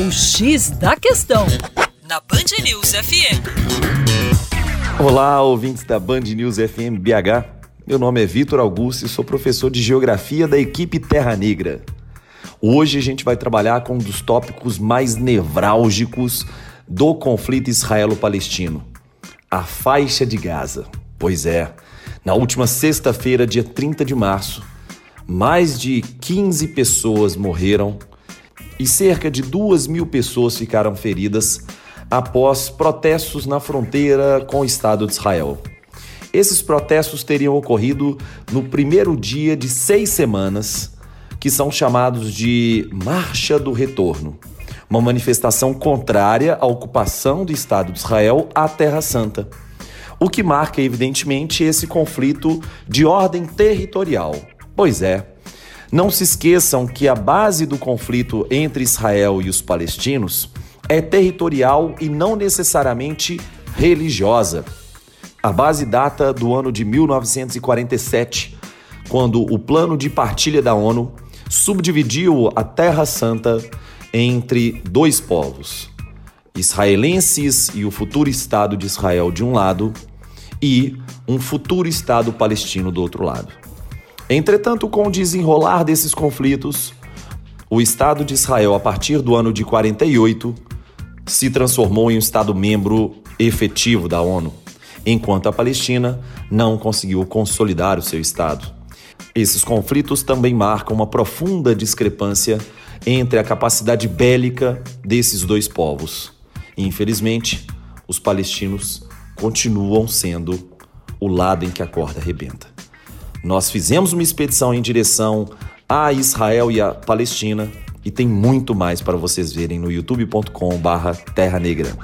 O X da Questão, na Band News FM. Olá, ouvintes da Band News FM BH. Meu nome é Vitor Augusto e sou professor de Geografia da equipe Terra Negra. Hoje a gente vai trabalhar com um dos tópicos mais nevrálgicos do conflito israelo-palestino, a faixa de Gaza. Pois é, na última sexta-feira, dia 30 de março, mais de 15 pessoas morreram e cerca de 2 mil pessoas ficaram feridas após protestos na fronteira com o Estado de Israel. Esses protestos teriam ocorrido no primeiro dia de seis semanas, que são chamados de Marcha do Retorno, uma manifestação contrária à ocupação do Estado de Israel à Terra Santa. O que marca, evidentemente, esse conflito de ordem territorial Pois é. Não se esqueçam que a base do conflito entre Israel e os palestinos é territorial e não necessariamente religiosa. A base data do ano de 1947, quando o plano de partilha da ONU subdividiu a Terra Santa entre dois povos, israelenses e o futuro Estado de Israel de um lado, e um futuro Estado palestino do outro lado. Entretanto, com o desenrolar desses conflitos, o Estado de Israel, a partir do ano de 48, se transformou em um Estado membro efetivo da ONU, enquanto a Palestina não conseguiu consolidar o seu Estado. Esses conflitos também marcam uma profunda discrepância entre a capacidade bélica desses dois povos. Infelizmente, os palestinos continuam sendo o lado em que a corda arrebenta. Nós fizemos uma expedição em direção a Israel e a Palestina e tem muito mais para vocês verem no youtube.com/terra negra.